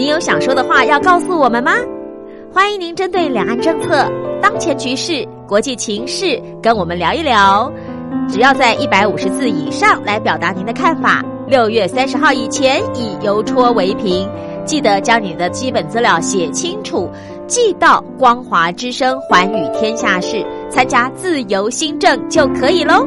你有想说的话要告诉我们吗？欢迎您针对两岸政策、当前局势、国际情势跟我们聊一聊。只要在一百五十字以上来表达您的看法。六月三十号以前以邮戳为凭，记得将你的基本资料写清楚，寄到光华之声寰宇天下事，参加自由新政就可以喽。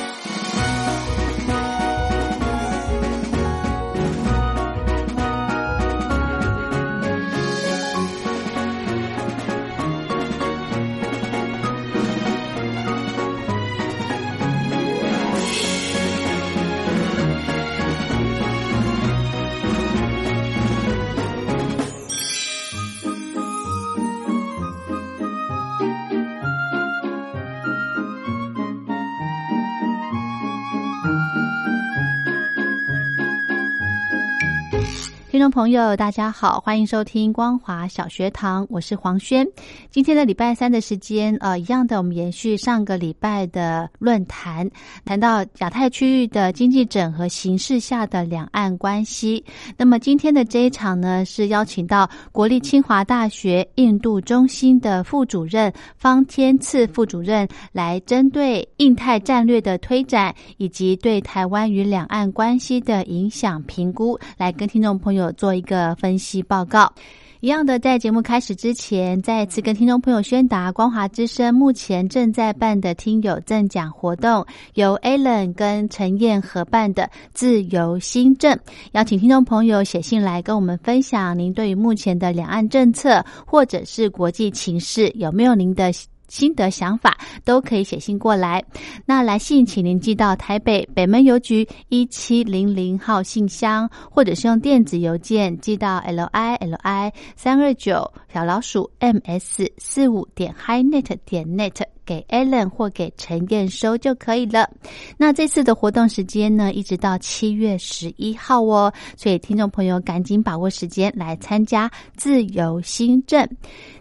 众朋友，大家好，欢迎收听光华小学堂，我是黄轩。今天的礼拜三的时间，呃，一样的，我们延续上个礼拜的论坛，谈到亚太区域的经济整合形势下的两岸关系。那么今天的这一场呢，是邀请到国立清华大学印度中心的副主任方天赐副主任，来针对印太战略的推展以及对台湾与两岸关系的影响评估，来跟听众朋友。做一个分析报告，一样的，在节目开始之前，再次跟听众朋友宣达，光华之声目前正在办的听友赠奖活动，由 Alan 跟陈燕合办的自由新政，邀请听众朋友写信来跟我们分享您对于目前的两岸政策或者是国际情势有没有您的。心得想法都可以写信过来。那来信，请您寄到台北北门邮局一七零零号信箱，或者是用电子邮件寄到 l i l i 三二九小老鼠 m s 四五点 highnet 点 net。给 Allen 或给陈燕收就可以了。那这次的活动时间呢，一直到七月十一号哦，所以听众朋友赶紧把握时间来参加自由新政。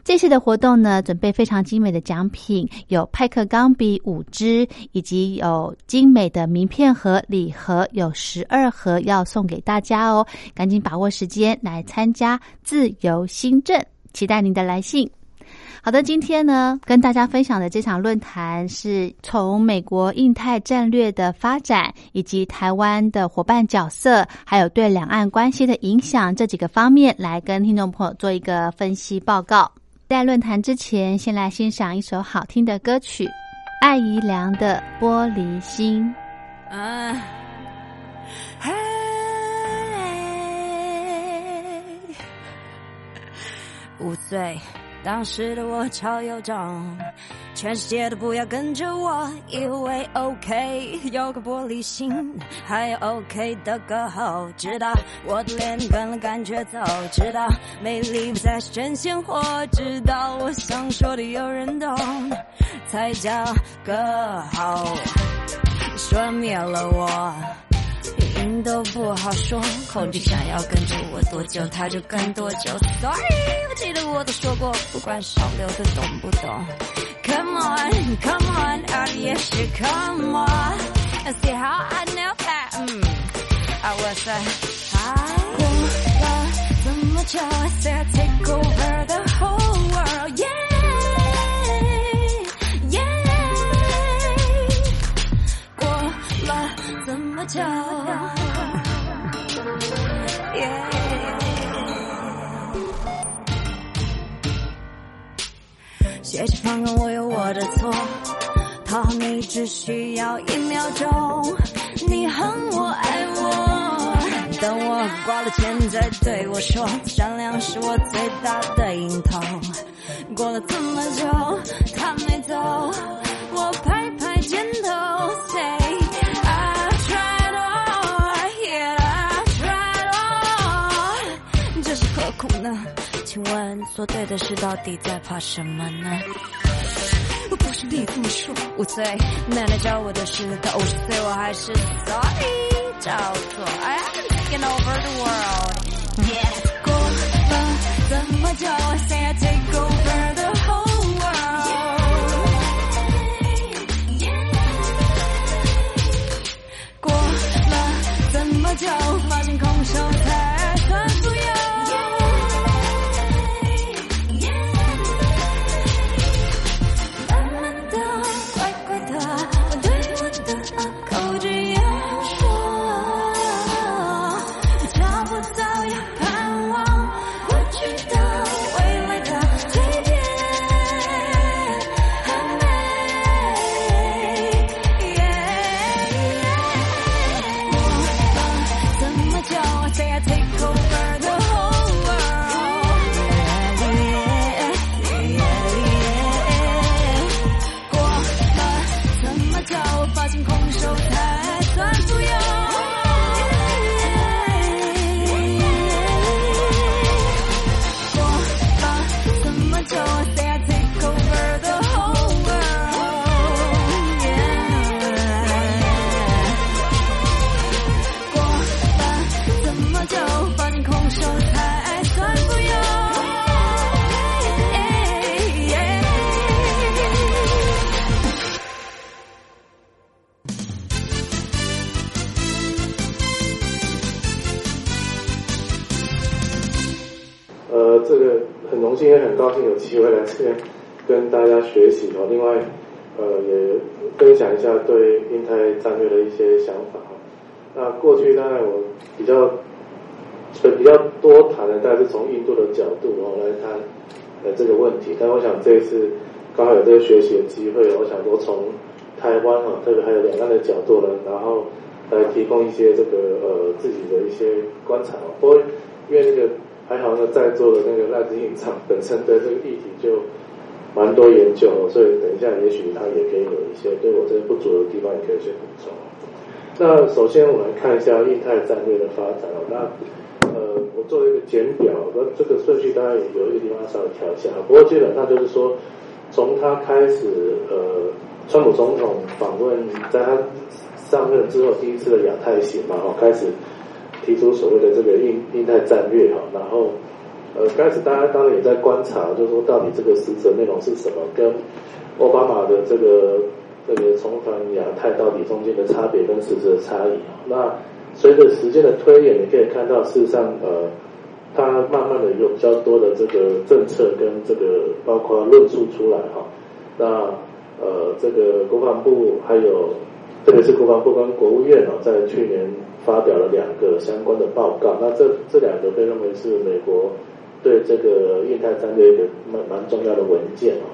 这次的活动呢，准备非常精美的奖品，有派克钢笔五支，以及有精美的名片盒礼盒，有十二盒要送给大家哦。赶紧把握时间来参加自由新政，期待您的来信。好的，今天呢，跟大家分享的这场论坛是从美国印太战略的发展，以及台湾的伙伴角色，还有对两岸关系的影响这几个方面来跟听众朋友做一个分析报告。在论坛之前，先来欣赏一首好听的歌曲，艾怡良的《玻璃心》。啊，嘿，五岁。当时的我超有种，全世界都不要跟着我，以为 OK 有个玻璃心，还有 OK 的歌喉，直到我的脸跟了感觉走，直到美丽不再是真鲜活，直到我想说的有人懂，才叫歌好，说灭了我。音都不好说，恐惧想要跟着我多久，他就跟多久。Sorry，我记得我都说过，不管少流的懂不懂。Come on，Come on，out 也是 Come on，and see how I know that。嗯，I was a high。过了这么久，I said take over 多久，谢谢放任我有我的错，讨好你只需要一秒钟，你恨我爱我，等我挂了钱再对我说，善良是我最大的瘾头。过了这么久，他没走，我拍拍肩头，say。呢请问做对的事到底在怕什么呢？我不是你这么说，五岁奶奶教我的事，到五十岁我还是 sorry，照做。I am taking over the world。Yeah，过了怎么久，I say I take over the 高兴有机会来这边跟大家学习哦。另外，呃，也分享一下对印太战略的一些想法哦。那过去当然我比较呃比较多谈的，大概是从印度的角度哦来谈呃这个问题。但我想这一次刚好有这个学习的机会，我想多从台湾啊，特别还有两岸的角度呢，然后来提供一些这个呃自己的一些观察哦。不过因为那个还好呢，在座的那个赖志颖长本身对这个议题就蛮多研究，所以等一下也许他也可以有一些对我这个不足的地方，也可以去补充。那首先我来看一下印太战略的发展哦。那呃，我做了一个简表，那这个顺序当然有一个地方稍微调一下，不过基本上就是说，从他开始呃，川普总统访问，在他上任之后第一次的亚太行嘛，哦，开始提出所谓的这个印印太战略哈，然后呃，开始大家当然也在观察，就是说到底这个实质内容是什么，跟奥巴马的这个这个重返亚太到底中间的差别跟实质的差异。那随着时间的推演，你可以看到，事实上呃，它慢慢的有比较多的这个政策跟这个包括论述出来哈。那呃，这个国防部还有特别是国防部跟国务院哦，在去年发表了两个相关的报告。那这这两个被认为是美国对这个印太战略的蛮蛮重要的文件哦。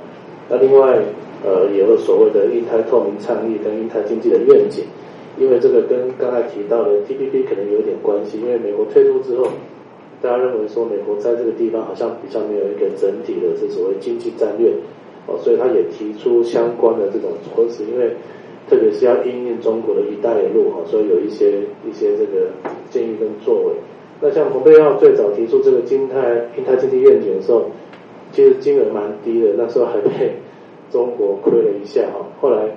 那另外呃，也有所谓的印太透明倡议跟印太经济的愿景，因为这个跟刚才提到的 TPP 可能有点关系，因为美国退出之后。大家认为说美国在这个地方好像比较没有一个整体的这所谓经济战略哦，所以他也提出相关的这种措施，因为特别是要应应中国的一带一路哈，所以有一些一些这个建议跟作为。那像蓬佩奥最早提出这个金泰印太经济愿景的时候，其实金额蛮低的，那时候还被中国亏了一下哈。后来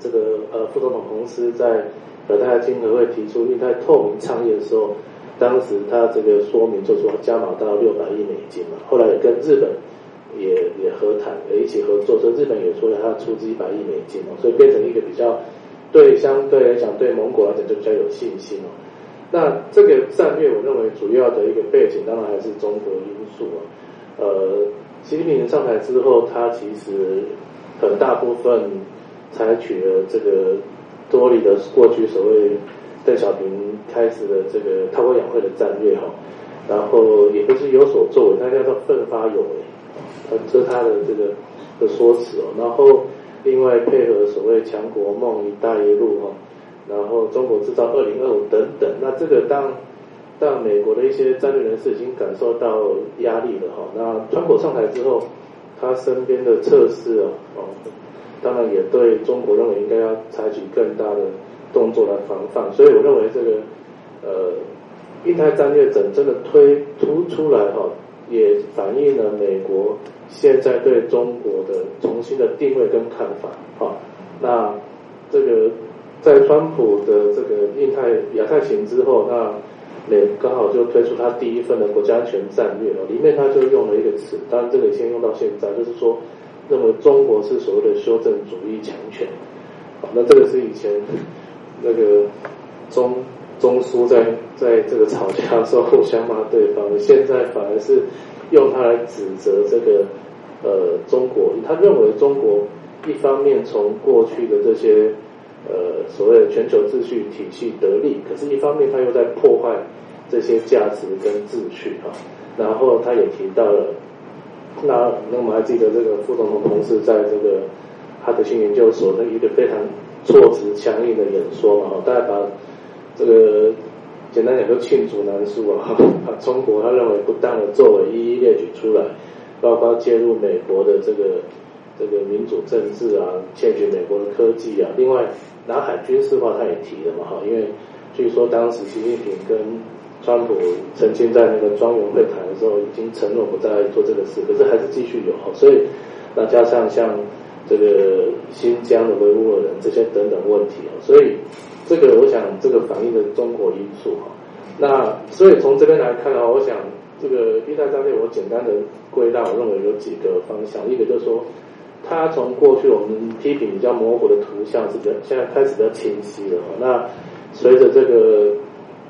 这个呃副总统彭斯在北太经合会提出印太透明倡议的时候。当时他这个说明就说加码到六百亿美金嘛，后来也跟日本也也和谈，也一起合作，所以日本也说他出资一百亿美金哦，所以变成一个比较对相对来讲对蒙古来讲就比较有信心哦。那这个战略我认为主要的一个背景当然还是中国因素啊。呃，习近平上台之后，他其实很大部分采取了这个多里的过去所谓。邓小平开始的这个韬光养晦的战略哈，然后也不是有所作为，那叫做奋发有为，这是他的这个的说辞哦。然后另外配合所谓强国梦、一带一路哈，然后中国制造二零二五等等，那这个当当美国的一些战略人士已经感受到压力了哈。那川普上台之后，他身边的测试哦，哦，当然也对中国认为应该要采取更大的。动作来防范，所以我认为这个呃，印太战略整真的推突出来哈，也反映了美国现在对中国的重新的定位跟看法。好，那这个在川普的这个印太亚太行之后，那美刚好就推出他第一份的国家安全战略哦里面他就用了一个词，当然这个先用到现在，就是说认为中国是所谓的修正主义强权。好，那这个是以前那个中中苏在在这个吵架的时候互相骂对方的，现在反而是用它来指责这个呃中国，他认为中国一方面从过去的这些呃所谓的全球秩序体系得利，可是一方面他又在破坏这些价值跟秩序啊。然后他也提到了，那那我们还记得这个副总统同事在这个哈德逊研究所的一个非常措辞强硬的演说嘛，大家把这个简单讲就罄竹难书啊，把中国他认为不当的作为一一列举出来，包括介入美国的这个这个民主政治啊，窃取美国的科技啊，另外南海军事化他也提了嘛哈，因为据说当时习近平跟川普曾经在那个庄园会谈的时候已经承诺不再做这个事，可是还是继续有，所以那加上像这个新疆的维吾尔人这些等等问题啊，所以。这个我想，这个反映的中国因素哈。那所以从这边来看的话，我想这个一代战略，我简单的归纳，我认为有几个方向。一个就是说，它从过去我们批评比较模糊的图像，是比较现在开始比较清晰了。那随着这个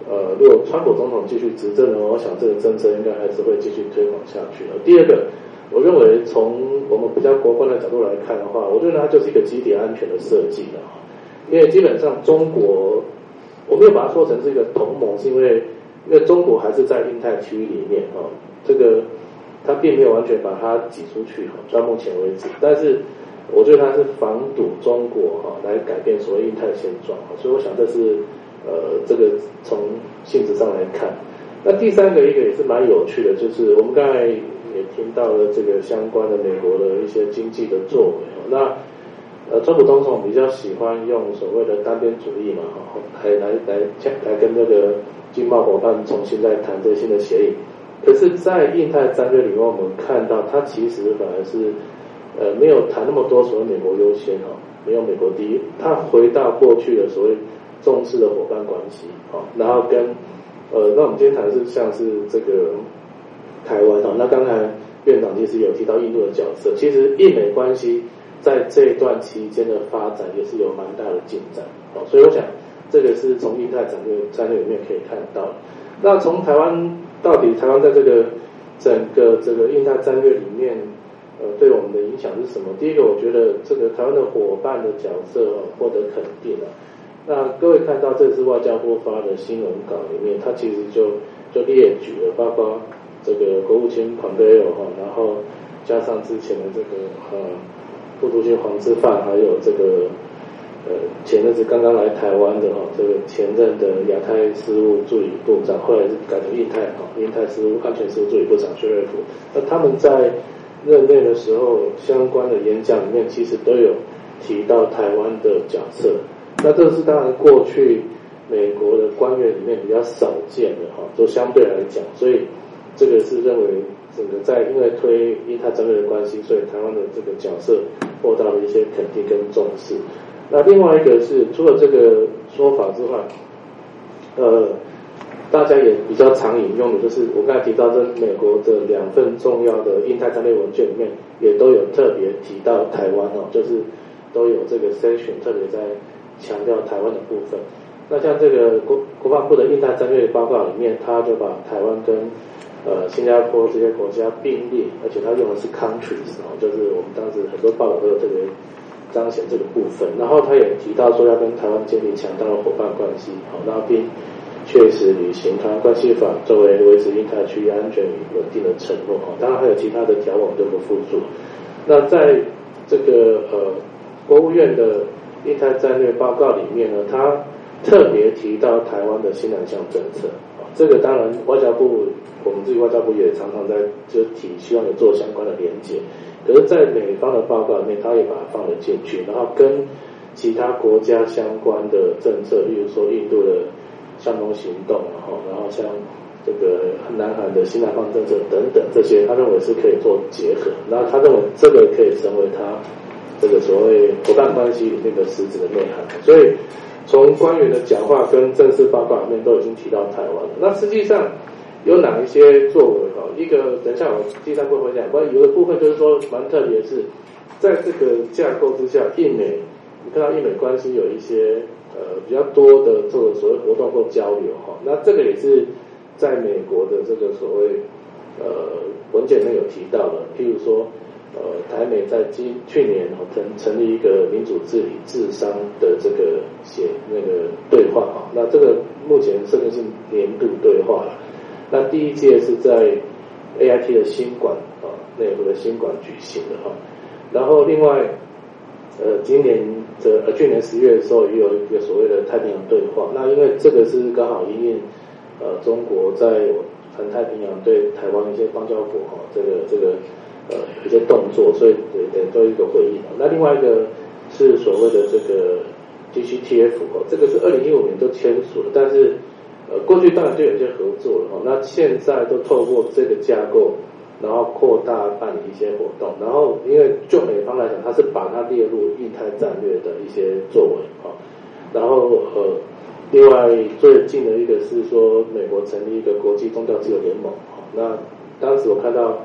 呃，如果川普总统继续执政呢，我想这个政策应该还是会继续推广下去的。第二个，我认为从我们比较国观的角度来看的话，我认为它就是一个集体安全的设计的。因为基本上中国，我没有把它说成是一个同盟，是因为因为中国还是在印太区域里面哦，这个它并没有完全把它挤出去哈，到目前为止。但是我觉得它是防堵中国哈来改变所谓印太的现状所以我想这是呃这个从性质上来看。那第三个一个也是蛮有趣的，就是我们刚才也听到了这个相关的美国的一些经济的作为那。呃，川普总统比较喜欢用所谓的单边主义嘛，哈，来来来来跟那个经贸伙伴重新再谈这新的协议。可是，在印太战略里面，我们看到他其实反而是呃没有谈那么多所谓美国优先哈，没有美国第一，他回到过去的所谓重视的伙伴关系，哈，然后跟呃，那我们今天谈的是像是这个台湾哈，那刚才院长其实有提到印度的角色，其实印美关系。在这一段期间的发展也是有蛮大的进展，好，所以我想这个是从印太战略战略里面可以看到。那从台湾到底台湾在这个整个这个印太战略里面，呃，对我们的影响是什么？第一个，我觉得这个台湾的伙伴的角色获得肯定了。那各位看到这次外交部发的新闻稿里面，它其实就就列举了，包括这个国务卿蓬佩奥哈，然后加上之前的这个呃。副主席黄志范，还有这个呃前阵子刚刚来台湾的哈，这个前任的亚太事务助理部长，后来是改成印太哈，印太事务安全事务助理部长薛瑞福。那他们在任内的时候，相关的演讲里面，其实都有提到台湾的角色。那这是当然过去美国的官员里面比较少见的哈，都相对来讲，所以这个是认为。整个在因为推印太战略的关系，所以台湾的这个角色获到了一些肯定跟重视。那另外一个是除了这个说法之外，呃，大家也比较常引用的，就是我刚才提到这美国的两份重要的印太战略文件里面，也都有特别提到台湾哦，就是都有这个 section 特别在强调台湾的部分。那像这个国国防部的印太战略报告里面，他就把台湾跟呃，新加坡这些国家并列，而且他用的是 countries 哦，就是我们当时很多报道都有特别彰显这个部分。然后他也提到说要跟台湾建立强大的伙伴关系，好，那并确实履行台湾关系法作为维持印太区域安全与稳定的承诺，哦，当然还有其他的条文都不附注。那在这个呃国务院的印太战略报告里面呢，他特别提到台湾的新南向政策。这个当然，外交部我们自己外交部也常常在就提，希望有做相关的连接。可是，在美方的报告里面，他也把它放了进去，然后跟其他国家相关的政策，例如说印度的相同行动，然后然后像这个南韩的新南方政策等等这些，他认为是可以做结合。那他认为这个可以成为他这个所谓伙伴关系里面的实质的内涵。所以从官员的讲话跟正式报告里面都已经提到台湾了。那实际上有哪一些作为？哈，一个等一下我第三部分讲，关于有的部分就是说蛮特别，是在这个架构之下，印美你看到印美关系有一些呃比较多的这个所谓活动或交流哈。那这个也是。在美国的这个所谓呃文件里面有提到的，譬如说呃台美在今去年成成立一个民主治理智商的这个写那个对话哈，那这个目前设定是年度对话了。那第一届是在 A I T 的新馆啊内部的新馆举行的哈，然后另外呃今年的呃去年十月的时候也有一个所谓的太平洋对话，那因为这个是刚好因为。呃，中国在环太平洋对台湾一些邦交国哈，这个这个呃一些动作，所以对对都一个回应。那另外一个是所谓的这个 GCTF 哦，这个是二零一五年都签署了，但是呃过去当然就有些合作了哈。那现在都透过这个架构，然后扩大办理一些活动，然后因为就美方来讲，它是把它列入印太战略的一些作为哈，然后呃。另外最近的一个是说，美国成立一个国际宗教自由联盟。那当时我看到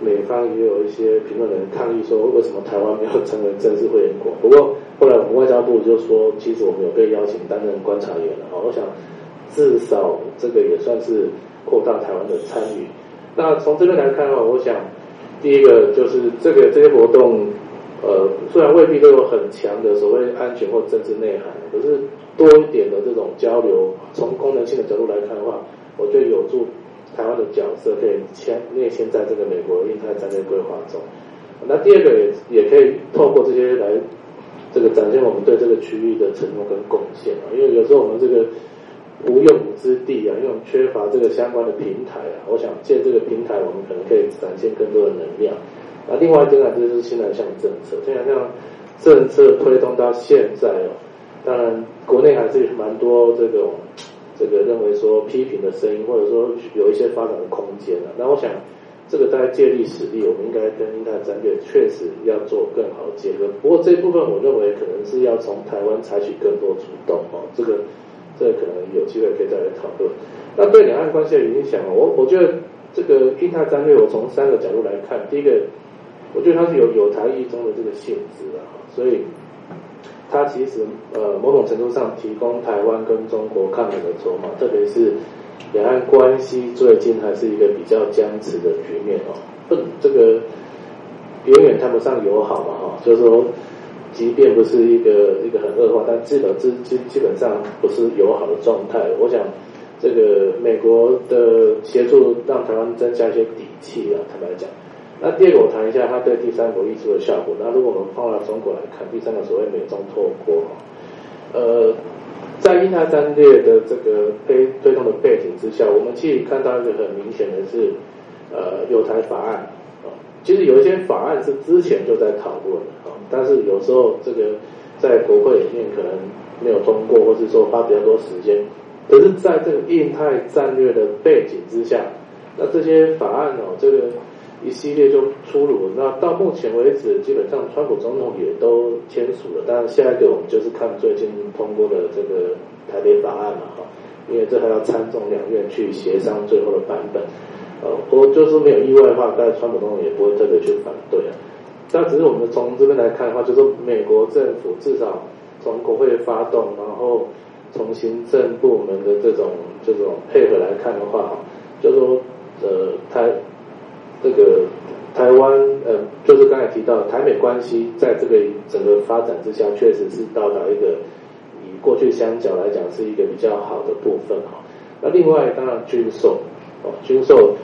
美方也有一些评论人抗议说，为什么台湾没有成为正式会员国？不过后来我们外交部就说，其实我们有被邀请担任观察员了。我想至少这个也算是扩大台湾的参与。那从这边来看的话，我想第一个就是这个这些活动。呃，虽然未必都有很强的所谓安全或政治内涵，可是多一点的这种交流，从功能性的角度来看的话，我觉得有助台湾的角色可以签内嵌在这个美国印太战略规划中。那第二个也也可以透过这些来这个展现我们对这个区域的承诺跟贡献啊，因为有时候我们这个无用武之地啊，因为缺乏这个相关的平台啊，我想借这个平台，我们可能可以展现更多的能量。那另外一个呢，就是新南向政策。新南向政策推动到现在哦，当然国内还是蛮多这种这个认为说批评的声音，或者说有一些发展的空间的。那我想，这个大家借力使力，我们应该跟印太战略确实要做更好的结合。不过这一部分，我认为可能是要从台湾采取更多主动哦。这个这个可能有机会可以再来讨论。那对两岸关系的影响，我我觉得这个印太战略，我从三个角度来看，第一个。我觉得它是有有台意中的这个性质的，所以它其实呃某种程度上提供台湾跟中国抗衡的筹码，特别是两岸关系最近还是一个比较僵持的局面哦，不这个远远谈不上友好嘛哈，就是说即便不是一个一个很恶化，但基本基基基本上不是友好的状态。我想这个美国的协助让台湾增加一些底气啊，坦白讲。那第二个，我谈一下它对第三国艺术的效果。那如果我们放到中国来看，第三个所谓美中脱钩，呃，在印太战略的这个推推动的背景之下，我们其实看到一个很明显的是，呃，有台法案啊，其实有一些法案是之前就在讨论啊，但是有时候这个在国会里面可能没有通过，或是说花比较多时间。可是在这个印太战略的背景之下，那这些法案哦，这个。一系列就出炉，那到目前为止，基本上川普总统也都签署了。当然，下一个我们就是看最近通过的这个台北法案了哈，因为这还要参众两院去协商最后的版本。呃，我就是没有意外的话，大概川普总统也不会特别去反对啊。但只是我们从这边来看的话，就是美国政府至少从国会发动，然后从行政部门的这种这种配合来看的话，哈，就说呃，台。这个台湾，呃，就是刚才提到台美关系，在这个整个发展之下，确实是到达一个以过去相较来讲是一个比较好的部分哈。那另外，当然军售，哦，军售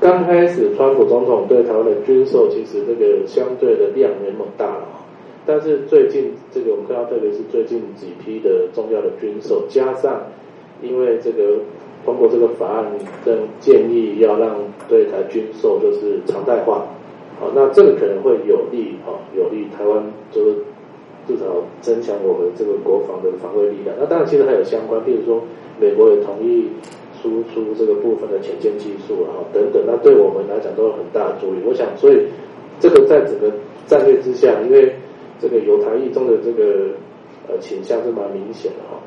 刚开始，川普总统对台湾的军售，其实这个相对的量没那么大了。但是最近这个我们看到，特别是最近几批的重要的军售，加上因为这个。通过这个法案，跟建议要让对台军售就是常态化，好，那这个可能会有利啊，有利台湾就是至少增强我们这个国防的防卫力量。那当然，其实还有相关，比如说美国也同意输出这个部分的前线技术啊等等，那对我们来讲都有很大的助力。我想，所以这个在整个战略之下，因为这个有台意中的这个呃倾向是蛮明显的哈。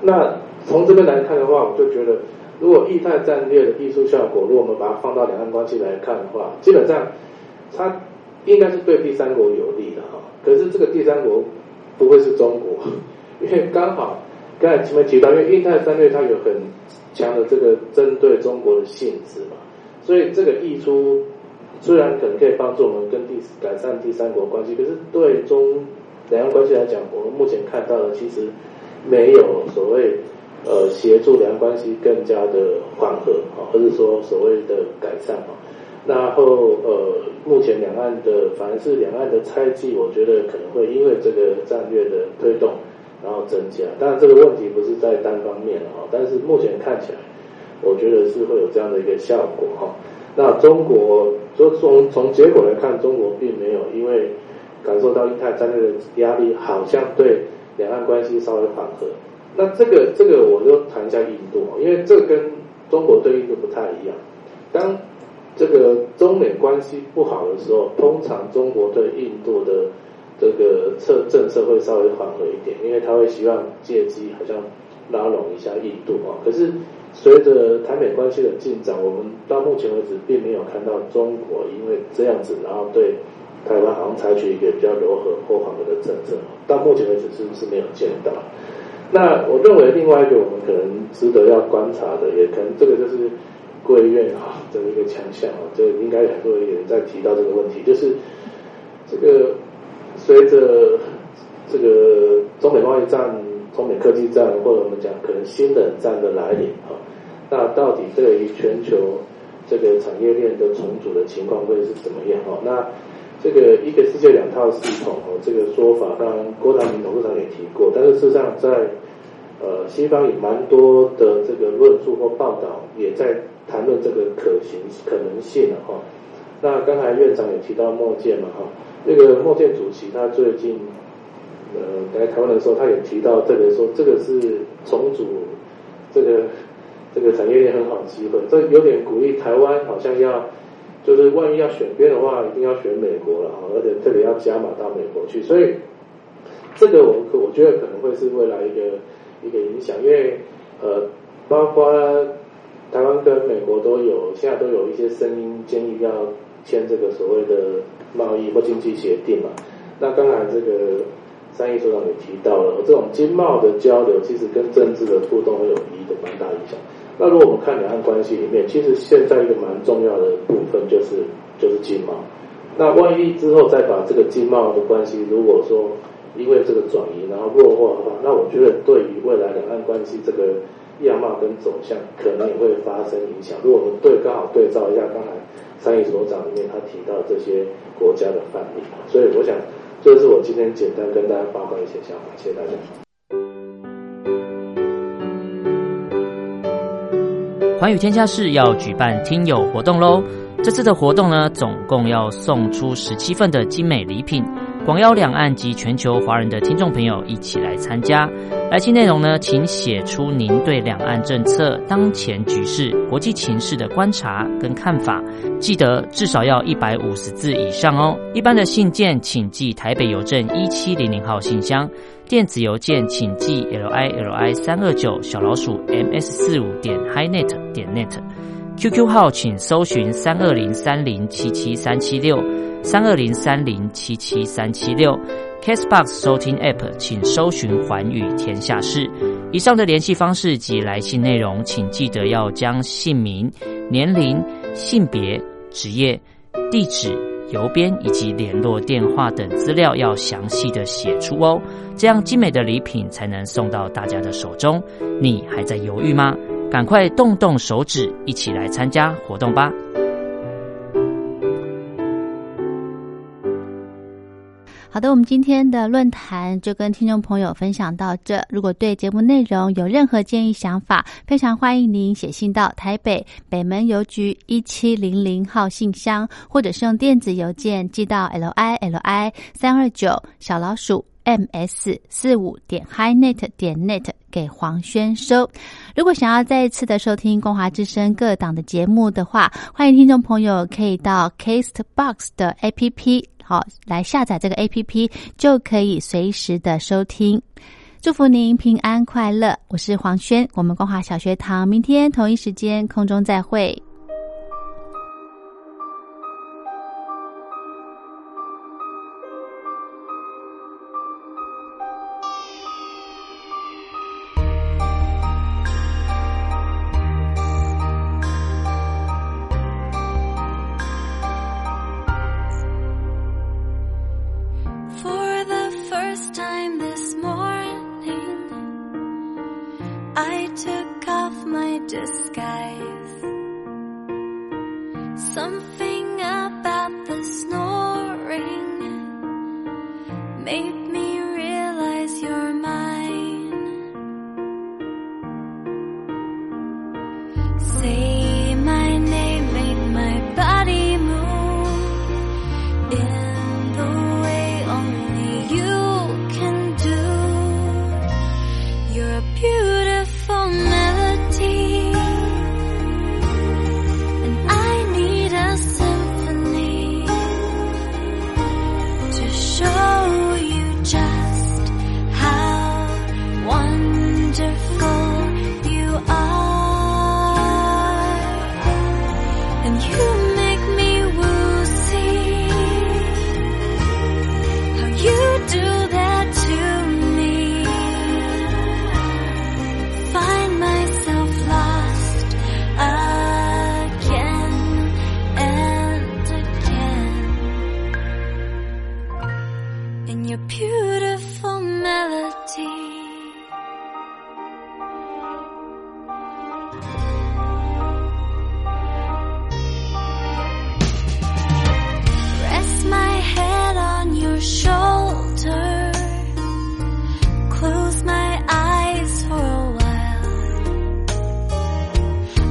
那从这边来看的话，我就觉得，如果印太战略的艺术效果，如果我们把它放到两岸关系来看的话，基本上它应该是对第三国有利的哈。可是这个第三国不会是中国，因为刚好。刚才前面提到，因为印太战略它有很强的这个针对中国的性质嘛，所以这个溢出虽然可能可以帮助我们跟第改善第三国关系，可是对中两岸关系来讲，我们目前看到的其实没有所谓呃协助两岸关系更加的缓和啊，或者说所谓的改善啊。然后呃，目前两岸的凡是两岸的猜忌，我觉得可能会因为这个战略的推动。然后增加，当然这个问题不是在单方面的哈，但是目前看起来，我觉得是会有这样的一个效果哈。那中国，就从从结果来看，中国并没有因为感受到印太战略的压力，好像对两岸关系稍微缓和。那这个这个，我就谈一下印度因为这跟中国对印度不太一样。当这个中美关系不好的时候，通常中国对印度的这个策政策会稍微缓和一点，因为他会希望借机好像拉拢一下印度啊。可是随着台美关系的进展，我们到目前为止并没有看到中国因为这样子，然后对台湾好像采取一个比较柔和或缓和的政策。到目前为止是不是没有见到？那我认为另外一个我们可能值得要观察的，也可能这个就是贵院啊的一个强项啊，这应该很多人在提到这个问题，就是这个。随着这个中美贸易战、中美科技战，或者我们讲可能新冷战的来临啊，那到底对于全球这个产业链的重组的情况会是怎么样？哈，那这个一个世界两套系统哦，这个说法，当然郭台铭董事长也提过，但是事实上在呃西方也蛮多的这个论述或报道，也在谈论这个可行可能性的哈。那刚才院长也提到莫健嘛哈。那个莫健主席他最近呃来台湾的时候，他也提到这个说这个是重组这个这个产业链很好的机会，这有点鼓励台湾好像要就是万一要选边的话，一定要选美国了啊而且特别要加码到美国去，所以这个我可我觉得可能会是未来一个一个影响，因为呃包括台湾跟美国都有现在都有一些声音建议要签这个所谓的。贸易或经济协定嘛，那刚才这个三一所长也提到了，这种经贸的交流其实跟政治的互动会有一的蛮大影响。那如果我们看两岸关系里面，其实现在一个蛮重要的部分就是就是经贸。那万一之后再把这个经贸的关系，如果说因为这个转移然后弱化的话，那我觉得对于未来两岸关系这个样貌跟走向，可能也会发生影响。如果我们对刚好对照一下刚才。三一所长里面，他提到这些国家的范例，所以我想，这是我今天简单跟大家报告一些想法，谢谢大家。寰宇天下室要举办听友活动喽！这次的活动呢，总共要送出十七份的精美礼品。广邀两岸及全球华人的听众朋友一起来参加。来信内容呢，请写出您对两岸政策、当前局势、国际情势的观察跟看法。记得至少要一百五十字以上哦。一般的信件请寄台北邮政一七零零号信箱，电子邮件请寄 l i l i 三二九小老鼠 m s 四五点 highnet 点 net。QQ 号请搜寻三二零三零七七三七六。三二零三零七七三七六，Castbox 收听 App，请搜寻环宇天下事。以上的联系方式及来信内容，请记得要将姓名、年龄、性别、职业、地址、邮编以及联络电话等资料要详细的写出哦，这样精美的礼品才能送到大家的手中。你还在犹豫吗？赶快动动手指，一起来参加活动吧！好的，我们今天的论坛就跟听众朋友分享到这。如果对节目内容有任何建议想法，非常欢迎您写信到台北北门邮局一七零零号信箱，或者是用电子邮件寄到 l i l i 三二九小老鼠 ms 四五点 highnet 点 net 给黄轩收。如果想要再一次的收听光华之声各档的节目的话，欢迎听众朋友可以到 Castbox 的 APP 好来下载这个 APP，就可以随时的收听。祝福您平安快乐，我是黄轩，我们光华小学堂明天同一时间空中再会。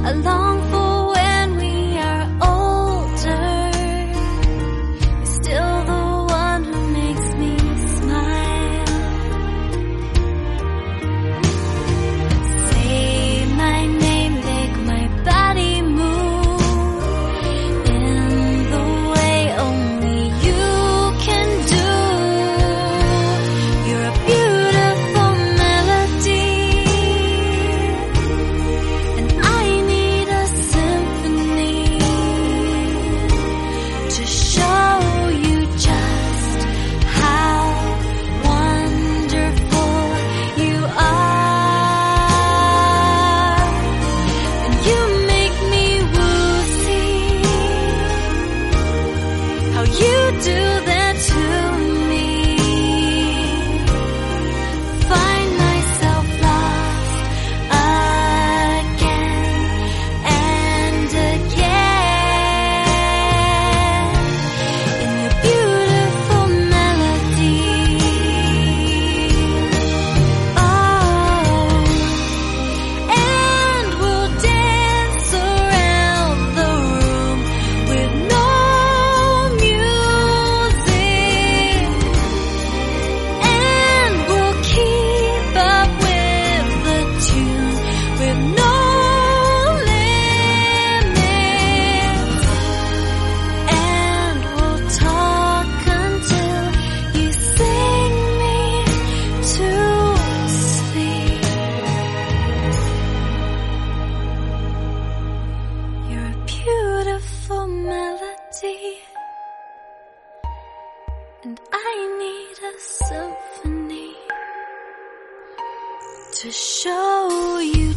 Along. And I need a symphony to show you